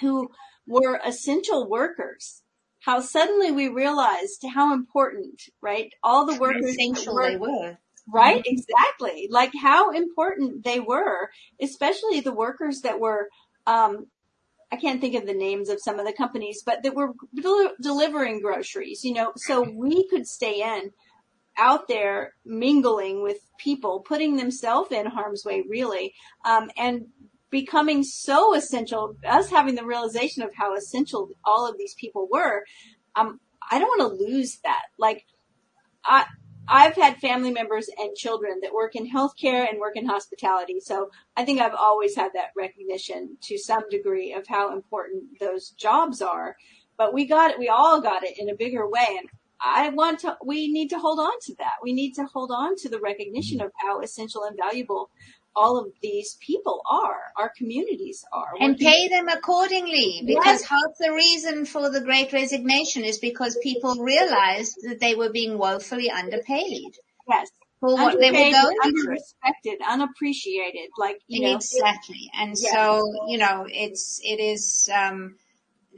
who were essential workers. How suddenly we realized how important, right? All the workers that Essential were- they were. Right, exactly. Like how important they were, especially the workers that were, um, I can't think of the names of some of the companies, but that were del- delivering groceries, you know, so we could stay in out there mingling with people, putting themselves in harm's way, really, um, and becoming so essential, us having the realization of how essential all of these people were. Um, I don't want to lose that. Like, I, I've had family members and children that work in healthcare and work in hospitality. So I think I've always had that recognition to some degree of how important those jobs are. But we got it, we all got it in a bigger way. And I want to, we need to hold on to that. We need to hold on to the recognition of how essential and valuable all of these people are, our communities are. And pay them accordingly because Yes. half the reason for the great resignation is because people realized that they were being woefully underpaid Yes. for what they were going through. unrespected, unappreciated, like, you know. Exactly. And Yeah. so, you know, it's, it is, um,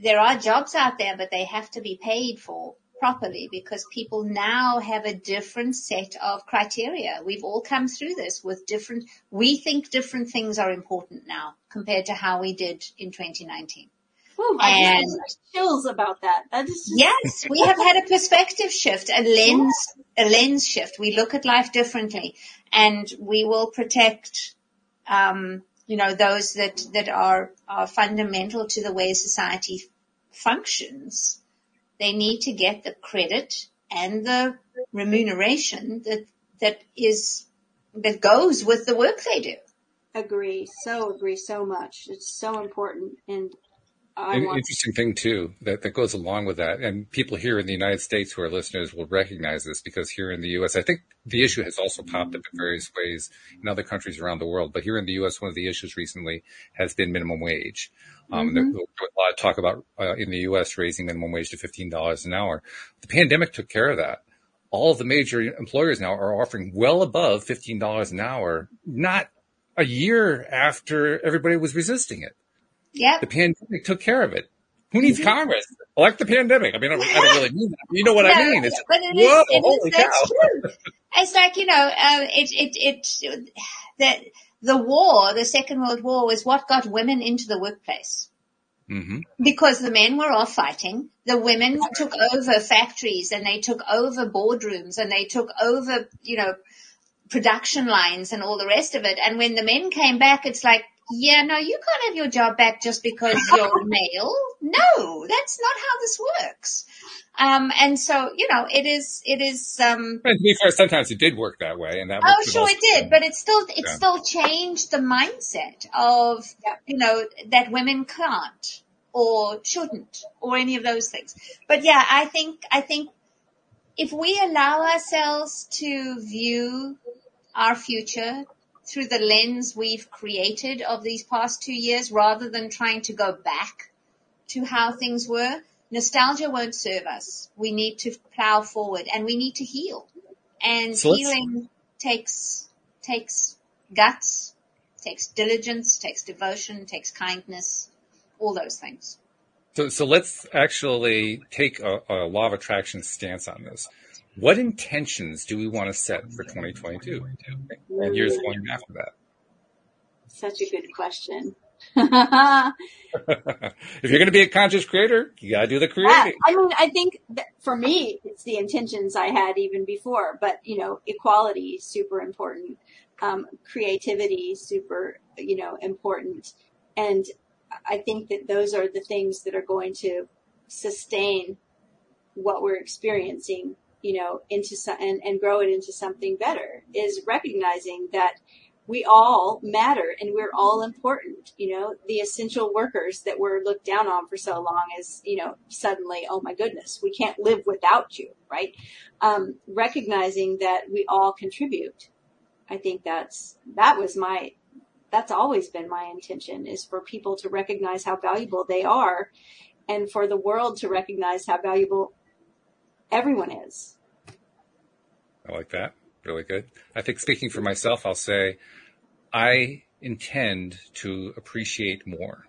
there are jobs out there, but they have to be paid for properly because people now have a different set of criteria. We've all come through this with different, we think different things are important now compared to how we did in 2019. Whew, I And- chills about that. That is just Yes, we have had a perspective shift, a lens, a lens shift. We look at life differently and we will protect, um, you know, those that, that are, are fundamental to the way society functions. They need to get the credit and the remuneration that, that is, that goes with the work they do. agree. So agree so much. It's so important. And An interesting thing too that, that goes along with that, and people here in the United States who are listeners will recognize this because here in the U.S., I think the issue has also popped up in various ways in other countries around the world. But here in the U.S., one of the issues recently has been minimum wage. Um, Mhm. There's a lot of talk about uh, in the U.S. raising minimum wage to fifteen dollars an hour. The pandemic took care of that. All of the major employers now are offering well above fifteen dollars an hour, not a year after everybody was resisting it. Yep. The pandemic took care of it. Who needs Congress? Elect the pandemic. I mean, I don't, I don't really mean that. You know what I mean? It's but it whoa, is, it is- holy that's cow. true. It's like, you know, uh, it, it, it, the, the war, the Second World War was what got women into the workplace. hmm Because the men were off fighting, the women took over factories and they took over boardrooms and they took over, you know, production lines and all the rest of it. And when the men came back, it's like, yeah, no, you can't have your job back just because you're male. No, that's not how this works. Um, and so, you know, it is, it is, um, And to be fair, sometimes it did work that way, and that Oh, sure it did, but it still it Yeah. still changed the mindset of you know that women can't or shouldn't or any of those things. But yeah, I think I think if we allow ourselves to view our future through the lens we've created of these past two years, rather than trying to go back to how things were, nostalgia won't serve us. We need to plow forward and we need to heal. And So healing takes, takes guts, takes diligence, takes devotion, takes kindness, all those things. So, so let's actually take a, a law of attraction stance on this. What intentions do we want to set for 2022 and years going after that? such a good question. if you're going to be a conscious creator, you got to do the creating. I mean, I think that for me, it's the intentions I had even before, but you know, equality is super important. Um, creativity is super, you know, important. And I think that those are the things that are going to sustain what we're experiencing, you know, into some, and, and grow it into something better is recognizing that we all matter and we're all important. You know, the essential workers that were looked down on for so long is, you know, suddenly, oh my goodness, we can't live without you, right? Um, recognizing that we all contribute. I think that's, that was my, that's always been my intention is for people to recognize how valuable they are and for the world to recognize how valuable everyone is. I like that. Really good. I think speaking for myself, I'll say I intend to appreciate more.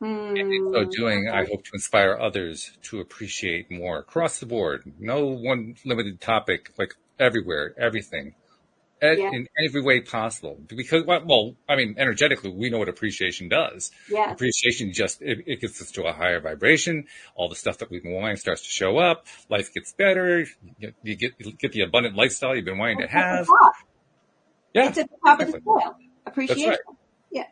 Hmm. And in so doing, I hope to inspire others to appreciate more across the board. No one limited topic, like everywhere, everything. Yeah. In every way possible. Because, well, well, I mean, energetically, we know what appreciation does. Yeah. Appreciation just, it, it gets us to a higher vibration. All the stuff that we've been wanting starts to show up. Life gets better. You get, you get, you get the abundant lifestyle you've been wanting to have. Yeah. It's at the top of the scale. Appreciation. Yeah.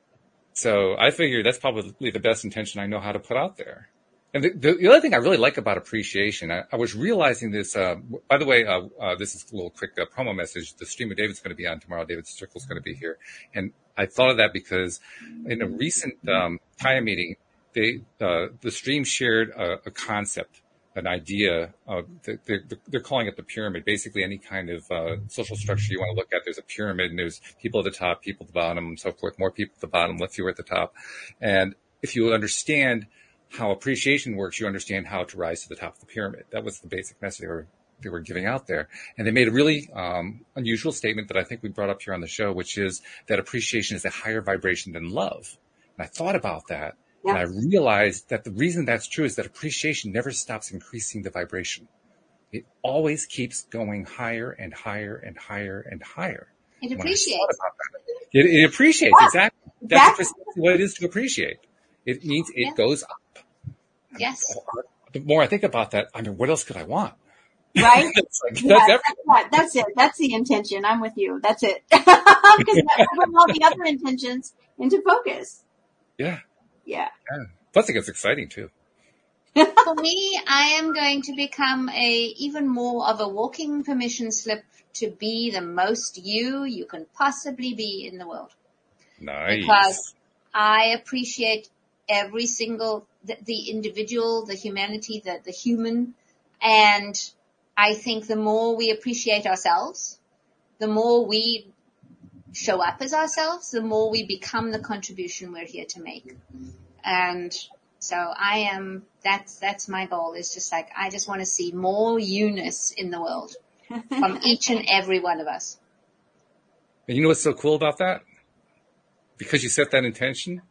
So I figure that's probably the best intention I know how to put out there. And the, the, the other thing I really like about appreciation, I, I was realizing this. Uh, by the way, uh, uh, this is a little quick uh, promo message. The stream of David's going to be on tomorrow. David Strickle's going to be here, and I thought of that because in a recent um, meeting, they uh, the stream shared a, a concept, an idea. They're, they're, they're calling it the pyramid. Basically, any kind of uh, social structure you want to look at, there's a pyramid, and there's people at the top, people at the bottom, and so forth. More people at the bottom, less fewer at the top. And if you understand how appreciation works, you understand how to rise to the top of the pyramid. That was the basic message they were they were giving out there. And they made a really um, unusual statement that I think we brought up here on the show, which is that appreciation is a higher vibration than love. And I thought about that, and I realized that the reason that's true is that appreciation never stops increasing the vibration. It always keeps going higher and higher and higher and higher. It appreciates. that, It, it appreciates Yeah, exactly. That's precisely what it is to appreciate. It means it Yeah. goes up. Yes. The more I think about that, I mean, what else could I want? Right? Like, Yeah, that's that's, that. that's it. That's the intention. I'm with you. That's it. Because that will bring all the other intentions into focus. Yeah. Yeah. yeah. Plus, it gets exciting too. For me, I am going to become a even more of a walking permission slip to be the most you you can possibly be in the world. Nice. Because I appreciate every single the, the individual, the humanity, the the human, and I think the more we appreciate ourselves, the more we show up as ourselves, the more we become the contribution we're here to make. And so I am, that's, that's my goal is just like, I just want to see more eunice in the world from each and every one of us. And you know what's so cool about that? Because you set that intention,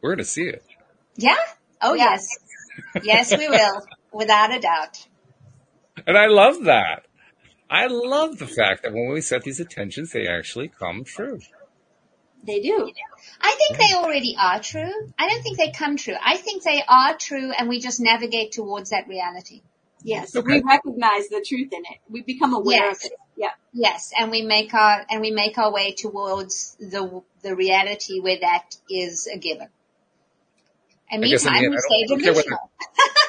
we're going to see it. Yeah? Oh yes. Yes, we will. Without a doubt. And I love that. I love the fact that when we set these intentions, they actually come true. They do. I think they already are true. I don't think they come true. I think they are true and we just navigate towards that reality. Yes. Okay. We recognize the truth in it. We become aware Yes. of it. Yeah. Yes, and we make our and we make our way towards the the reality where that is a given. And I guess in the meantime, end, we I don't, stay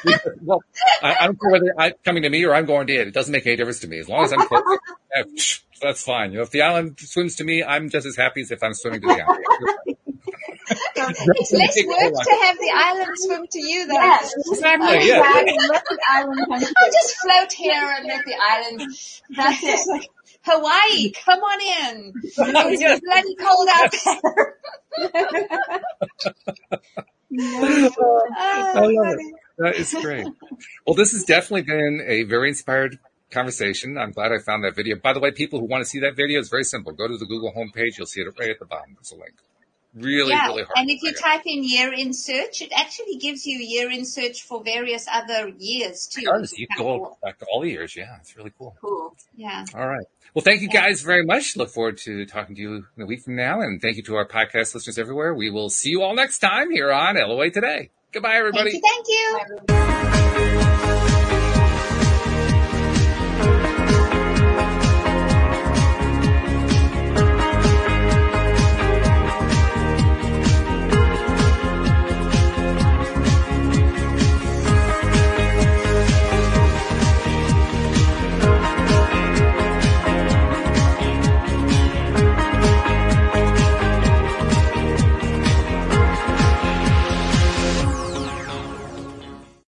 I whether, well, I, I don't care whether I'm coming to me or I'm going to it. It doesn't make any difference to me. As long as I'm close, yeah, psh, that's fine. You know, if the island swims to me, I'm just as happy as if I'm swimming to the island. It's less work to have the island swim to you than Yes. Exactly, yeah. Let the island come I'll just float here and let the island. That's it. Hawaii, come on in. It's bloody cold out there. I Oh, love it. That is great. Well, this has definitely been a very inspired conversation. I'm glad I found that video. By the way, people who want to see that video, it's very simple. Go to the Google homepage. You'll see it right at the bottom. There's a link. Really, yeah, really hard. and if you find. type in year in search, it actually gives you year in search for various other years too. It does. You can go cool. back to all the years. Yeah, it's really cool. Cool. Yeah. All right. Well, thank you guys very much. Look forward to talking to you in a week from now. And thank you to our podcast listeners everywhere. We will see you all next time here on LOA Today. Goodbye, everybody. Thank you. Thank you.